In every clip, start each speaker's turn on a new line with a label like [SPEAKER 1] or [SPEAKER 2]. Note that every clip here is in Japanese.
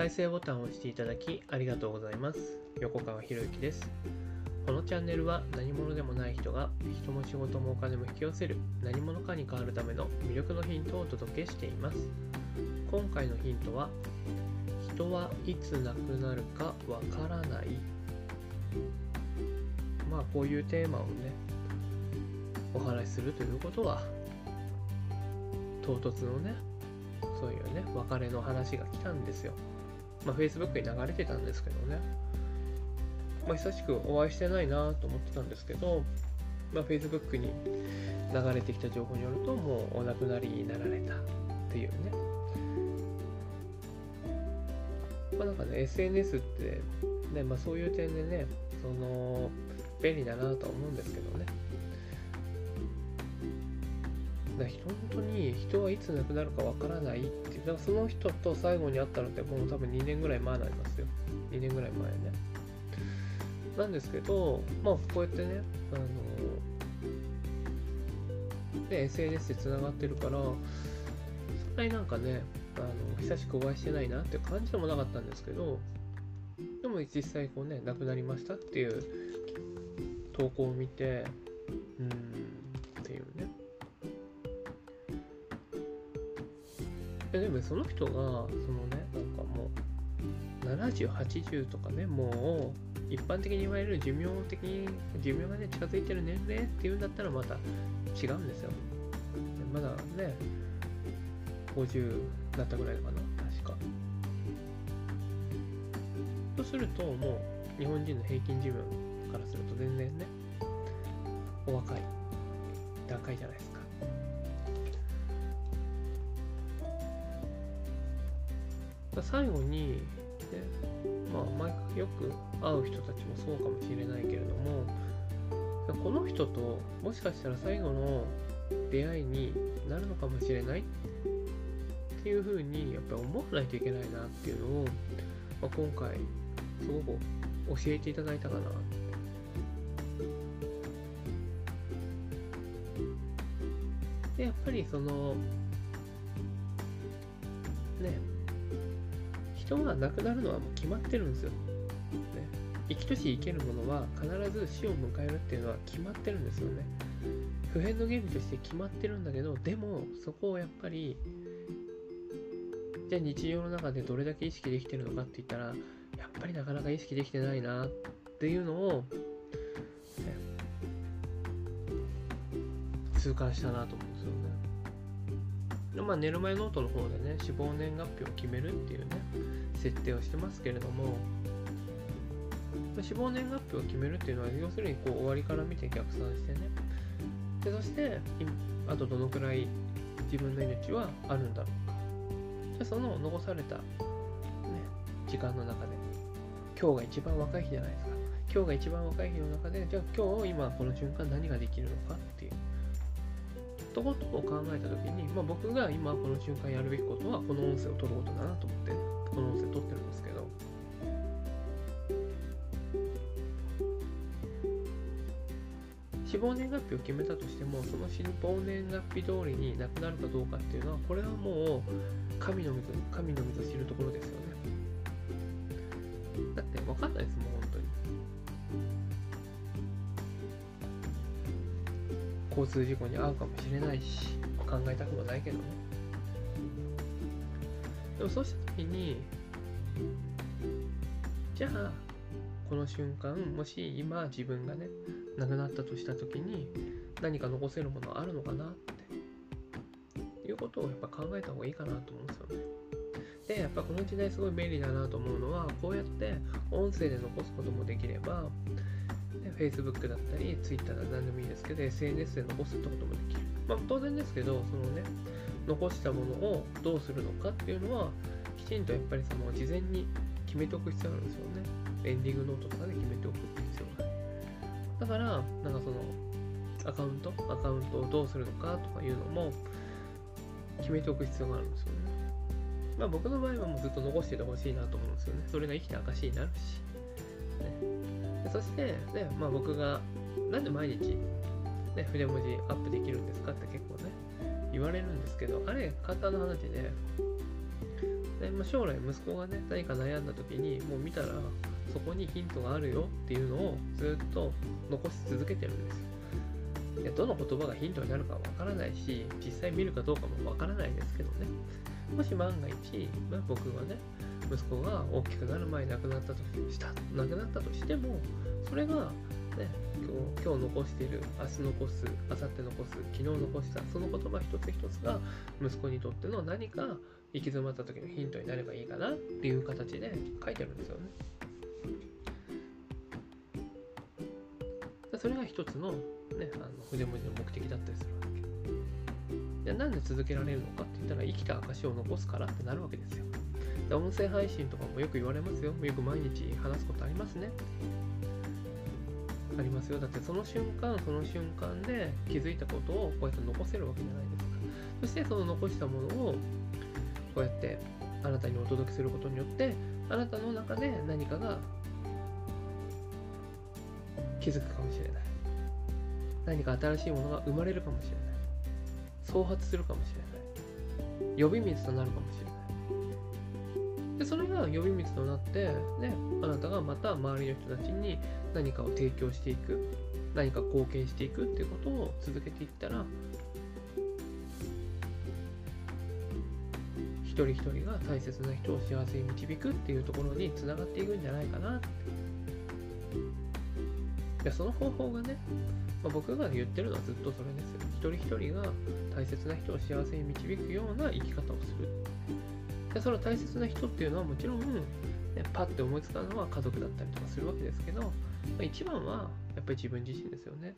[SPEAKER 1] 再生ボタンを押していただきありがとうございます。横川博之です。このチャンネルは何者でもない人が人も仕事もお金も引き寄せる何者かに変わるための魅力のヒントをお届けしています。今回のヒントは人はいつ亡くなるかわからない。まあこういうテーマをねお話しするということは唐突のねそういうね別れの話が来たんですよ。まあ Facebook に流れてたんですけどね。まあ久しくお会いしてないなと思ってたんですけどまあ Facebook に流れてきた情報によるともうお亡くなりになられたっていうね。まあなんかね SNS ってねまあそういう点でねその便利だなとは思うんですけどね。だ本当に人はいつ亡くなるかわからないってだからその人と最後に会ったのってもう多分2年ぐらい前になりますよ。2年ぐらい前ね。なんですけどまあこうやってねあので SNS でつながってるからそんなになんかねあの久しくお会いしてないなって感じでもなかったんですけどでも実際こうね亡くなりましたっていう投稿を見てうん。でもその人がそのねなんかもう7080とかねもう一般的に言われる寿命的に寿命がね近づいてる年齢っていうんだったらまた違うんですよ。まだね50だったぐらいかな確か。とするともう日本人の平均寿命からすると全然ねお若い段階じゃないですか。最後に、ね、まあ、毎回よく会う人たちもそうかもしれないけれどもこの人ともしかしたら最後の出会いになるのかもしれないっていうふうにやっぱり思わないといけないなっていうのを、まあ、今回すごく教えていただいたかな。でやっぱりそのね人が亡くなるのはもう決まってるんですよ。ね、生きとし生けるものは必ず死を迎えるっていうのは決まってるんですよね。普遍の原理として決まってるんだけど、でもそこをやっぱり、じゃあ日常の中でどれだけ意識できてるのかって言ったら、やっぱりなかなか意識できてないなっていうのを、ね、痛感したなと思うんですよね。まあ、寝る前ノートの方でね、死亡年月日を決めるっていうね、設定をしてますけれども、死亡年月日を決めるっていうのは、要するにこう終わりから見て逆算してね、でそして、あとどのくらい自分の命はあるんだろうか。じゃその残された、ね、時間の中で、今日が一番若い日じゃないですか。今日が一番若い日の中で、じゃあ今日今この瞬間何ができるのかっていうとことを考えた時に、まあ、僕が今この瞬間やるべきことはこの音声を取ることだなと思って、ね、この音声撮ってるんですけど。死亡年月日を決めたとしてもその死亡年月日通りに亡くなるかどうかっていうのはこれはもう神の水神の水を知るところですよね。だって分かんないですもん交通事故に遭うかもしれないし考えたくもないけどね。でもそうした時にじゃあこの瞬間もし今自分がね亡くなったとした時に何か残せるものあるのかなっていうことをやっぱ考えた方がいいかなと思うんですよね。でやっぱこの時代すごい便利だなと思うのはこうやって音声で残すこともできれば Facebook だったり Twitter だ何でもいいですけど SNS で残すってこともできる。まあ当然ですけどそのね残したものをどうするのかっていうのはきちんとやっぱりその事前に決めておく必要があるんですよね。エンディングノートとかで決めておくって必要がある。だからなんかそのアカウントアカウントをどうするのかとかいうのも決めておく必要があるんですよね。まあ僕の場合はもうずっと残しててほしいなと思うんですよね。それが生きた証になるし、ね、そして、ねまあ、僕がなんで毎日、ね、筆文字アップできるんですかって結構ね言われるんですけどあれ簡単な話でねまあ、将来息子がね何か悩んだ時にもう見たらそこにヒントがあるよっていうのをずっと残し続けてるんです。いやどの言葉がヒントになるかわからないし実際見るかどうかもわからないですけどねもし万が一、まあ、僕がね息子が大きくなる前に亡くなったとした亡くなったとしてもそれがね、今日残している明日残す明後日残す昨日残したその言葉一つ一つが息子にとっての何か行き詰まった時のヒントになればいいかなっていう形で書いてあるんですよね。それが一つの,、ね、あの筆文字の目的だったりするわけ。じゃなんで続けられるのかって言ったら生きた証を残すからってなるわけですよ。で音声配信とかもよく言われますよ。よく毎日話すことありますね。ありますよ。だってその瞬間その瞬間で気づいたことをこうやって残せるわけじゃないですか。そしてその残したものをこうやってあなたにお届けすることによってあなたの中で何かが気づくかもしれない何か新しいものが生まれるかもしれない創発するかもしれない。呼び水となるかもしれない。でそれが呼び水となってねあなたがまた周りの人たちに何かを提供していく何か貢献していくっていうことを続けていったら一人一人が大切な人を幸せに導くっていうところにつながっていくんじゃないかなって。いやその方法がね、まあ、僕が言ってるのはずっとそれですよ。一人一人が大切な人を幸せに導くような生き方をする。でその大切な人っていうのはもちろん、ね、パッて思いつかのは家族だったりとかするわけですけど、まあ、一番はやっぱり自分自身ですよね。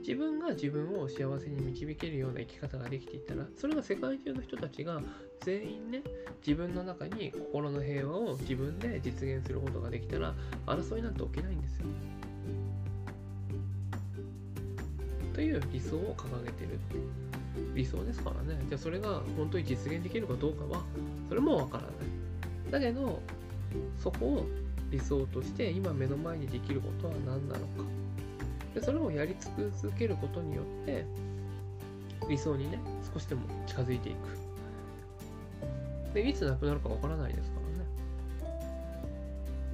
[SPEAKER 1] 自分が自分を幸せに導けるような生き方ができていたらそれが世界中の人たちが全員ね自分の中に心の平和を自分で実現することができたら争いなんて起きないんですよ。という理想を掲げてる理想ですからね。じゃあそれが本当に実現できるかどうかはそれもわからない。だけどそこを理想として今目の前にできることは何なのか。でそれをやり続けることによって理想にね少しでも近づいていく。でいつなくなるかわからないですか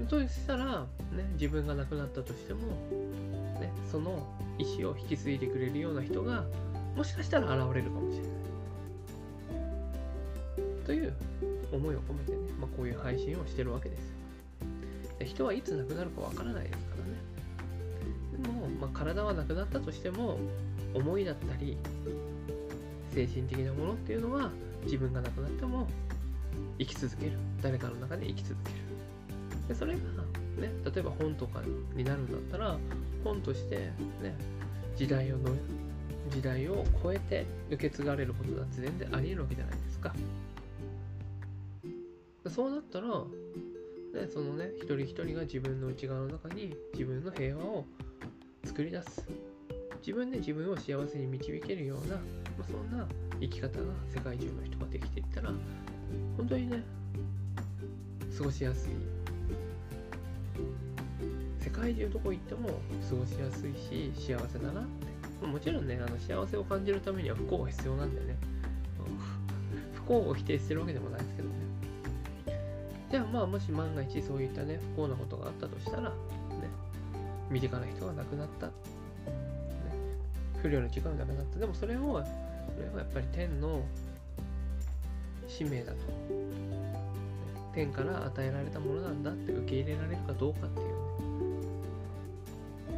[SPEAKER 1] らね。としたら、ね、自分が亡くなったとしても、ね、その意思を引き継いでくれるような人がもしかしたら現れるかもしれない。という思いを込めてね、まあ、こういう配信をしてるわけです。で人はいつ亡くなるかわからないですからね。でも、まあ、体はなくなったとしても思いだったり精神的なものっていうのは自分が亡くなっても生き続ける誰かの中で生き続けるでそれがね例えば本とかになるんだったら本としてね時代をの時代を超えて受け継がれることだって全然あり得るわけじゃないですか。そうなったら、ね、そのね一人一人が自分の内側の中に自分の平和を作り出す。自分で自分を幸せに導けるような、まあ、そんな生き方が世界中の人ができていったら本当にね過ごしやすい世界中どこ行っても過ごしやすいし幸せだなって。もちろんねあの幸せを感じるためには不幸が必要なんだよね。不幸を否定してるわけでもないですけどね。ではまあもし万が一そういったね不幸なことがあったとしたらね身近な人が亡くなった、ね、不慮の時間がなくなった。でもそれをそれはやっぱり天の使命だと。天から与えられたものなんだって受け入れられるかどうかっていう。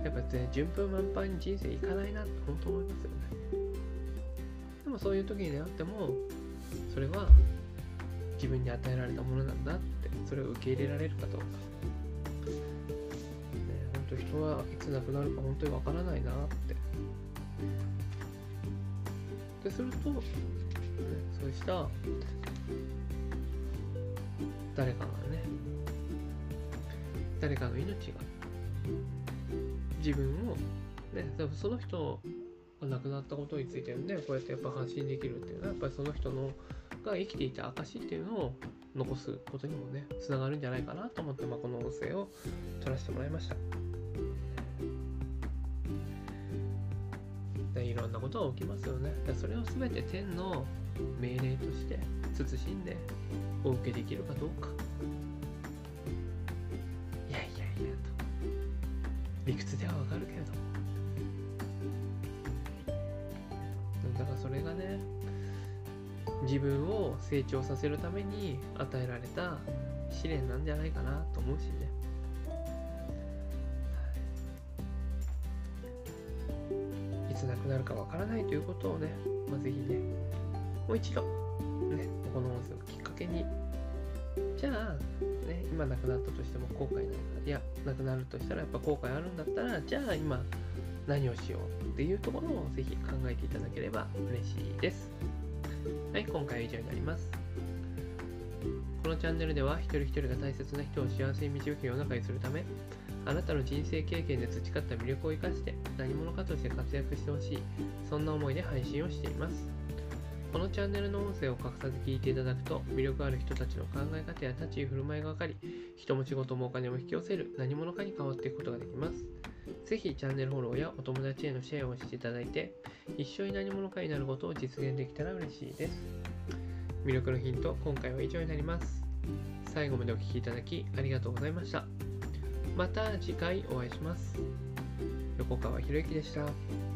[SPEAKER 1] やっぱね、順風満帆に人生いかないなって本当思いますよね。でもそういう時にあっても、それは自分に与えられたものなんだって、それを受け入れられるかどうか。ね、本当人はいつ亡くなるか本当にわからないなって。ですると、ね、そうした誰かがね、誰かの命が自分を、ね、その人が亡くなったことについてね、こうやってやっぱ発信できるっていうのは、やっぱりその人のが生きていた証っていうのを残すことにもね、つながるんじゃないかなと思って、まあ、この音声を取らせてもらいました。でいろんなことが起きますよね。でそれを全て天の命令として慎んでお受けできるかどうか自分を成長させるために与えられた試練なんじゃないかなと思うしね。い。つ亡くなるかわからないということをね、まあ、ぜひねもう一度ねこの音声をきっかけに。じゃあね今亡くなったとしても後悔ないかいや亡くなるとしたらやっぱ後悔あるんだったらじゃあ今何をしようっていうところをぜひ考えていただければ嬉しいです。はい今回は以上になります。このチャンネルでは一人一人が大切な人を幸せに導く世の中にするためあなたの人生経験で培った魅力を生かして何者かとして活躍してほしいそんな思いで配信をしています。このチャンネルの音声を隠さず聞いていただくと魅力ある人たちの考え方や立ち居振る舞いが分かり人も仕事もお金も引き寄せる何者かに変わっていくことができます。ぜひチャンネルフォローやお友達へのシェアをしていただいて一緒に何者かになることを実現できたら嬉しいです。魅力のヒント今回は以上になります。最後までお聴きいただきありがとうございました。また次回お会いします。横川博之でした。